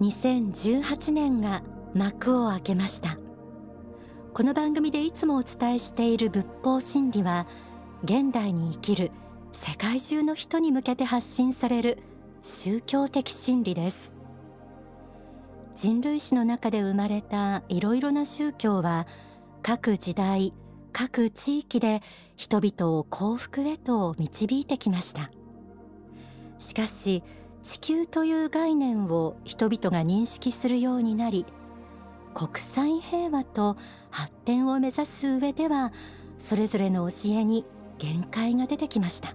2018年が幕を開けました。この番組でいつもお伝えしている仏法真理は現代に生きる世界中の人に向けて発信される宗教的真理です。人類史の中で生まれたいろいろな宗教は各時代各地域で人々を幸福へと導いてきました。しかし地球という概念を人々が認識するようになり国際平和と発展を目指す上ではそれぞれの教えに限界が出てきました。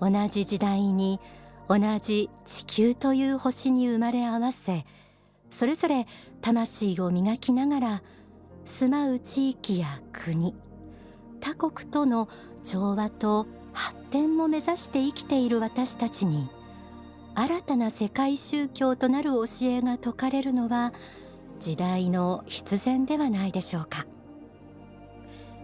同じ時代に同じ地球という星に生まれ合わせそれぞれ魂を磨きながら住まう地域や国他国との調和と発展も目指して生きている私たちに新たな世界宗教となる教えが説かれるのは時代の必然ではないでしょうか。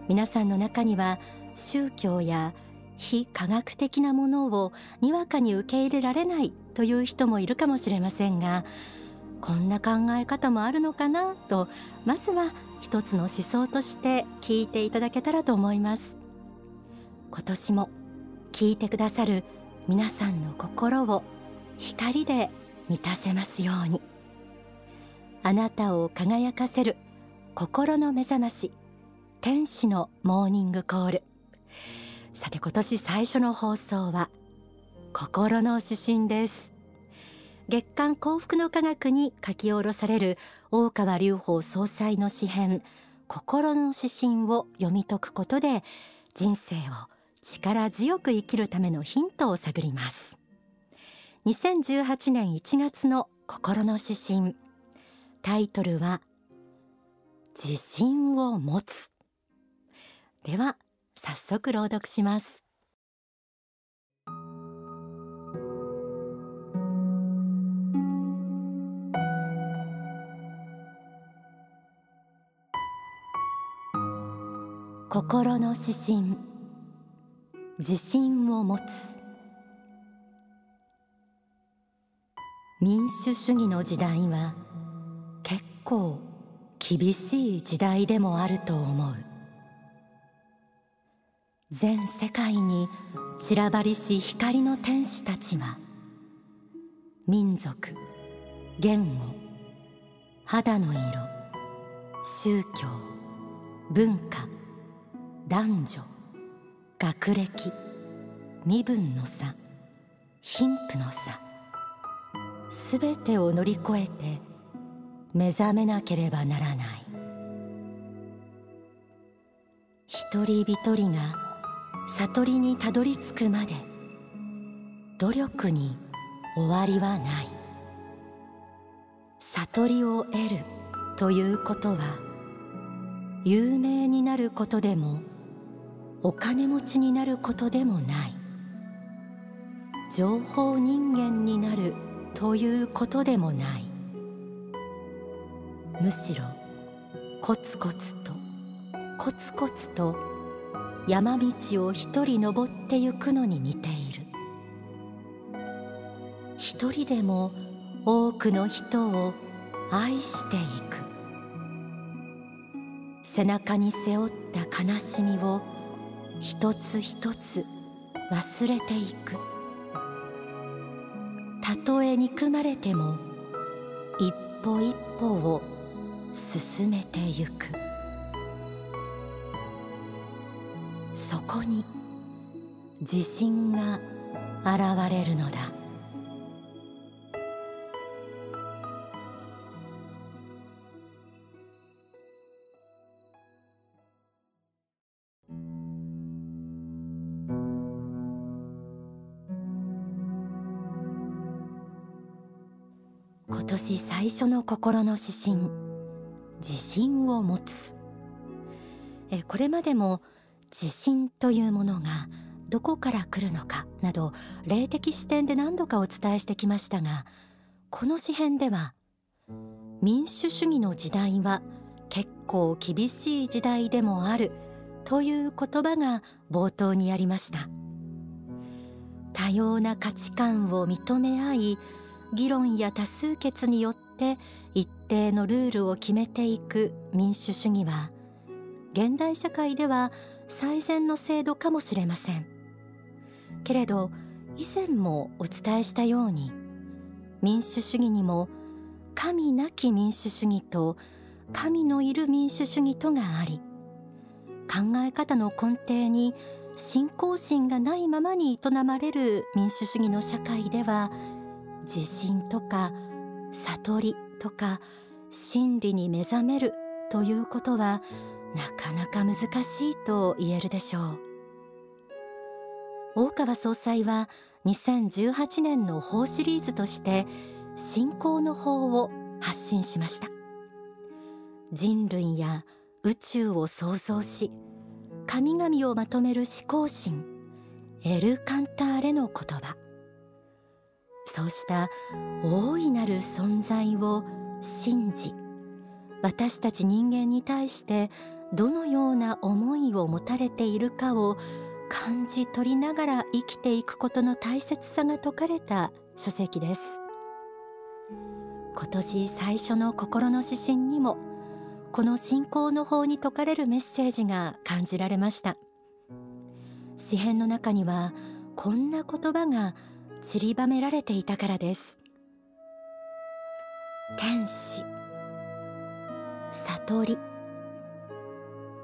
皆さんの中には宗教や非科学的なものをにわかに受け入れられないという人もいるかもしれませんがこんな考え方もあるのかなとまずは一つの思想として聞いていただけたらと思います。今年も聞いてくださる皆さんの心を光で満たせますように。あなたを輝かせる心の目覚まし天使のモーニングコール。さて今年最初の放送は心の指針です。月刊幸福の科学に書き下ろされる大川隆法総裁の詩編心の指針を読み解くことで人生を力強く生きるためのヒントを探ります。2018年1月の心の指針。タイトルは自信を持つ。では早速朗読します。心の指針。自信を持つ。民主主義の時代は結構厳しい時代でもあると思う。全世界に散らばりし光の天使たちは民族言語肌の色宗教文化男女学歴身分の差貧富の差。すべてを乗り越えて目覚めなければならない。一人一人が悟りにたどり着くまで努力に終わりはない。悟りを得るということは有名になることでもお金持ちになることでもない。情報人間になるということでもない。むしろコツコツとコツコツと山道を一人登ってゆくのに似ている。一人でも多くの人を愛していく。背中に背負った悲しみを一つ一つ忘れていく。たとえ憎まれても一歩一歩を進めてゆく。そこに自信が現れるのだ。年最初の心の指針自信を持つ。えこれまでも自信というものがどこから来るのかなど霊的視点で何度かお伝えしてきましたがこの詩編では民主主義の時代は結構厳しい時代でもあるという言葉が冒頭にありました。多様な価値観を認め合い議論や多数決によって一定のルールを決めていく民主主義は現代社会では最善の制度かもしれません。けれど以前もお伝えしたように民主主義にも神なき民主主義と神のいる民主主義とがあり考え方の根底に信仰心がないままに営まれる民主主義の社会では自信とか悟りとか真理に目覚めるということはなかなか難しいと言えるでしょう。大川総裁は2018年の法シリーズとして信仰の法を発信しました。人類や宇宙を創造し神々をまとめる思考心エル・カンターレの言葉。そうした大いなる存在を信じ私たち人間に対してどのような思いを持たれているかを感じ取りながら生きていくことの大切さが説かれた書籍です。今年最初の心の指針にもこの信仰の法に説かれるメッセージが感じられました。詩篇の中にはこんな言葉が散りばめられていたからです。天使悟り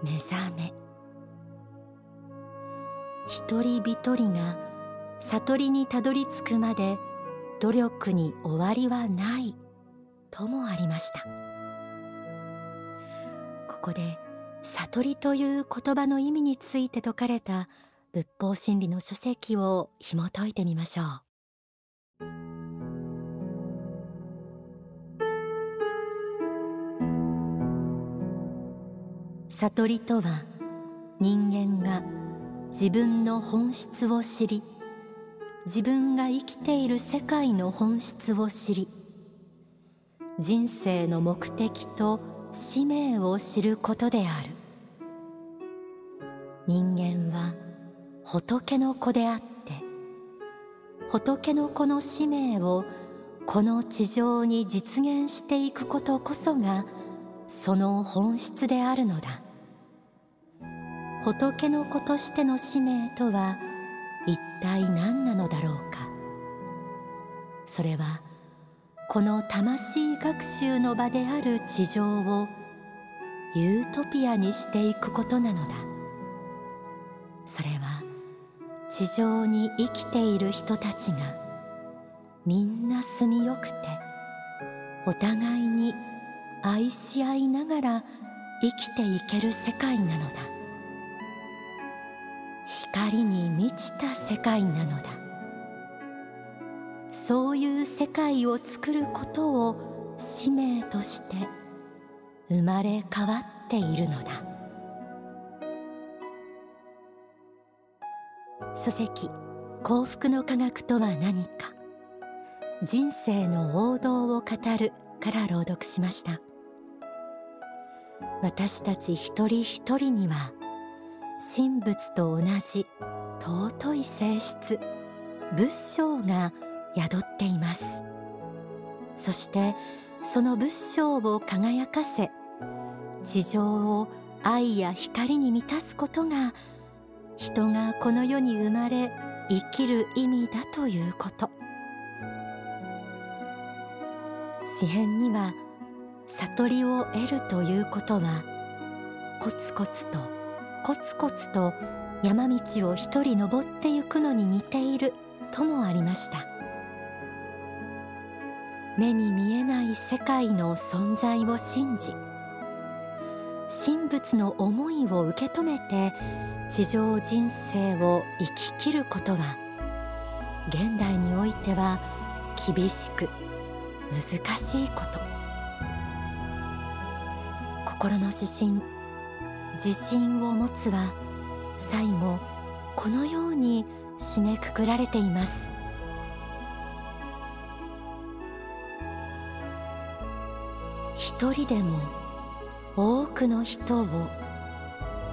目覚め。一人一人が悟りにたどり着くまで努力に終わりはないともありました。ここで悟りという言葉の意味について説かれた仏法真理の書籍を紐解いてみましょう。悟りとは人間が自分の本質を知り自分が生きている世界の本質を知り人生の目的と使命を知ることである。人間は仏の子であって仏の子の使命をこの地上に実現していくことこそがその本質であるのだ。仏の子としての使命とは一体何なのだろうか。それはこの魂学習の場である地上をユートピアにしていくことなのだ。それは地上に生きている人たちがみんな住みよくてお互いに愛し合いながら生きていける世界なのだ。光に満ちた世界なのだ。そういう世界を作ることを使命として生まれ変わっているのだ。書籍幸福の科学とは何か。人生の王道を語るから朗読しました。私たち一人一人には神仏と同じ尊い性質仏性が宿っています。そしてその仏性を輝かせ地上を愛や光に満たすことが人がこの世に生まれ生きる意味だということ。詩篇には悟りを得るということはコツコツとコツコツと山道を一人登ってゆくのに似ているともありました。目に見えない世界の存在を信じ神仏の思いを受け止めて地上人生を生き切ることは現代においては厳しく難しいこと。心。の指針自信を持つは最後このように締めくくられています。一人でも多くの人を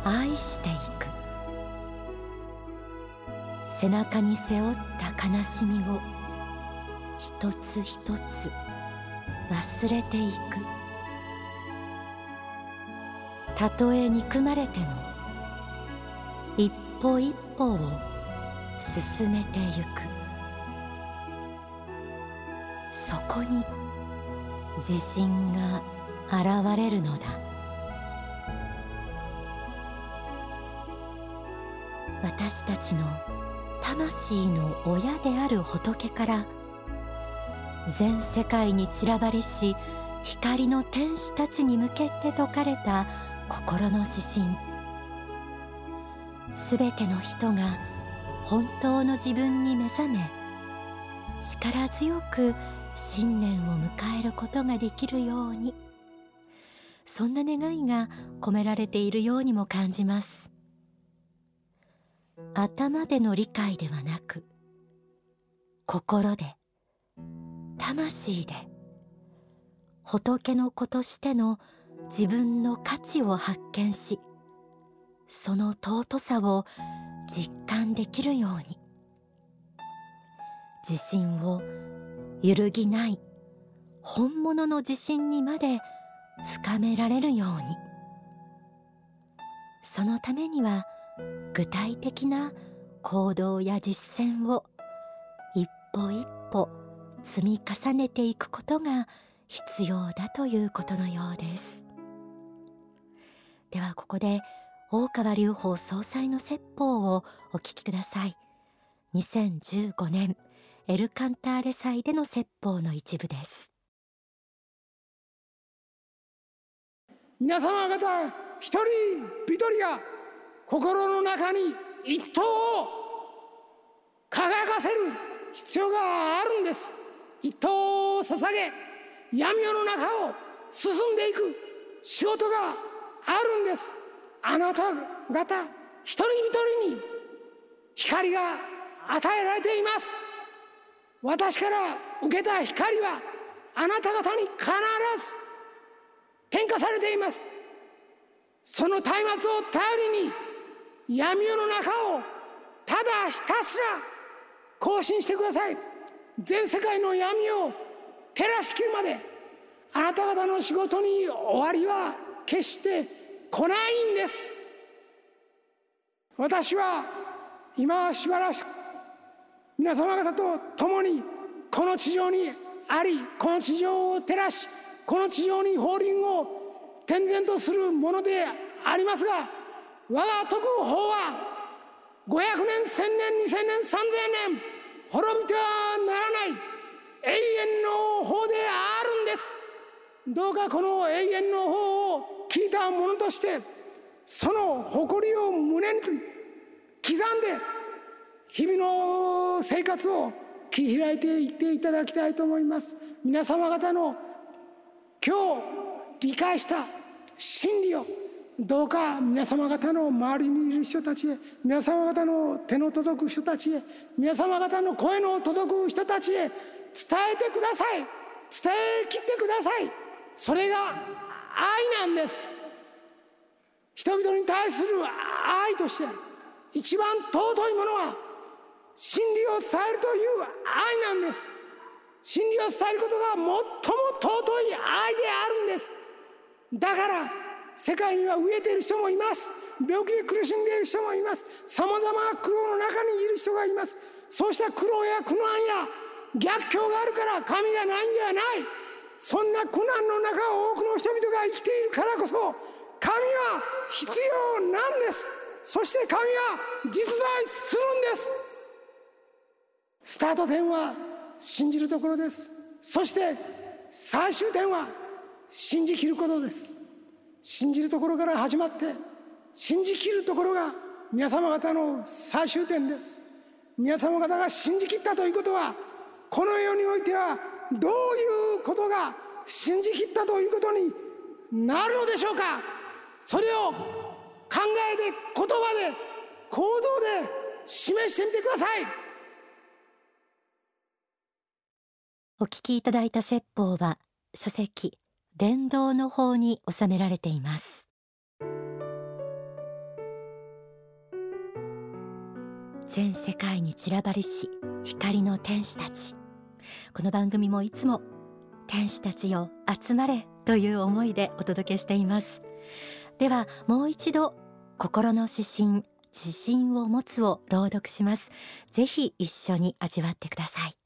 愛していく。背中に背負った悲しみを一つ一つ忘れていく。たとえ憎まれても一歩一歩を進めてゆく。そこに自信が現れるのだ。私たちの魂の親である仏から全世界に散らばりし光の天使たちに向けて説かれた心。の指針すべての人が本当の自分に目覚め力強く新年を迎えることができるように。そんな願いが込められているようにも感じます。頭での理解ではなく心で魂で仏の子としての自分の価値を発見しその尊さを実感できるように。自信を揺るぎない本物の自信にまで深められるように。そのためには具体的な行動や実践を一歩一歩積み重ねていくことが必要だということのようです。ではここで大川隆法総裁の説法をお聞きください。2015年エルカンターレ祭での説法の一部です。皆様方一人一人が心の中に一頭を輝かせる必要があるんです。一頭を捧げ闇夜の中を進んでいく仕事があるんです。あなた方一人一人に光が与えられています。私から受けた光はあなた方に必ず転化されています。その松明を頼りに闇夜の中をただひたすら更新してください。全世界の闇を照らしきるまであなた方の仕事に終わりは決して来ないんです。私は今しばらく皆様方と共にこの地上にありこの地上を照らしこの地上に法輪を転然とするものでありますが我が徳法は500年1000年2000年3000年滅びてはならない永遠の法であるんです。どうかこの永遠の法を聞いた者としてその誇りを胸に刻んで日々の生活を切り開いていっていただきたいと思います。皆様方の今日理解した真理をどうか皆様方の周りにいる人たちへ皆様方の手の届く人たちへ皆様方の声の届く人たちへ伝えてください。伝えきってください。それが愛なんです。人々に対する愛として一番尊いものは真理を伝えるという愛なんです。真理を伝えることが最も尊い愛であるんです。だから世界には飢えている人もいます。病気で苦しんでいる人もいます。さまざまな苦労の中にいる人がいます。そうした苦労や苦難や逆境があるから神がないんではない。そんな苦難の中多くの人々が生きているからこそ神は必要なんです。そして神は実在するんです。スタート点は信じるところです。そして最終点は信じきることです。信じるところから始まって信じきるところが皆様方の最終点です。皆様方が信じきったということはこの世においてはどういうことが信じきったということになるのでしょうか？それを考えで言葉で行動で示してみてください。お聞きいただいた説法は書籍伝道の方に収められています。全世界に散らばりし光の天使たち。この番組もいつも天使たちよ集まれという思いでお届けしています。ではもう一度心の指針自信を持つを朗読します。ぜひ一緒に味わってください。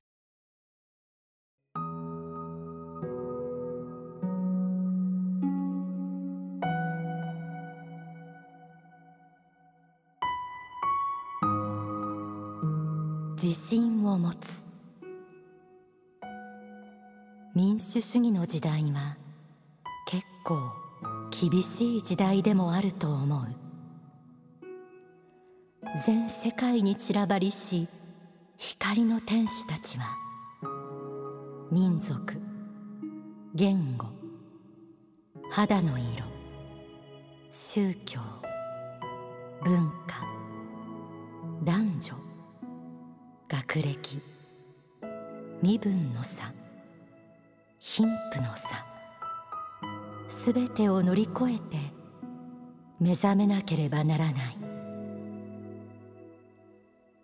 自信を持つ。民主主義の時代は結構厳しい時代でもあると思う。全世界に散らばりし光の天使たちは民族言語肌の色宗教文化男女学歴身分の差。貧富の差。すべてを乗り越えて目覚めなければならない。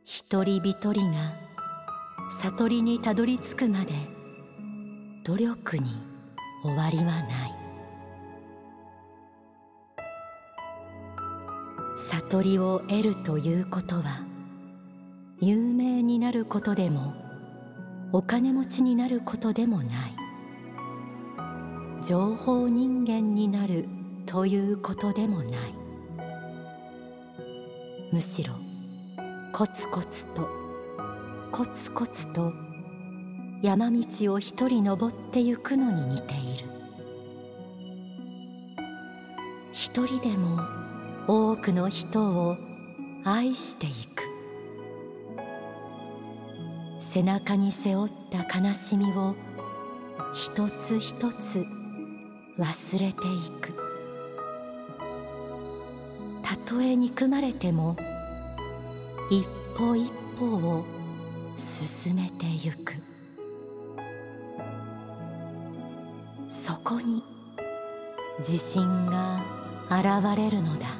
一人一人が悟りにたどり着くまで努力に終わりはない。悟りを得るということは有名になることでもお金持ちになることでもない。情報人間になるということでもない。むしろコツコツとコツコツと山道を一人登ってゆくのに似ている。一人でも多くの人を愛していく。背中に背負った悲しみを一つ一つ忘れていく。たとえ憎まれても一歩一歩を進めてゆく。そこに自信が現れるのだ。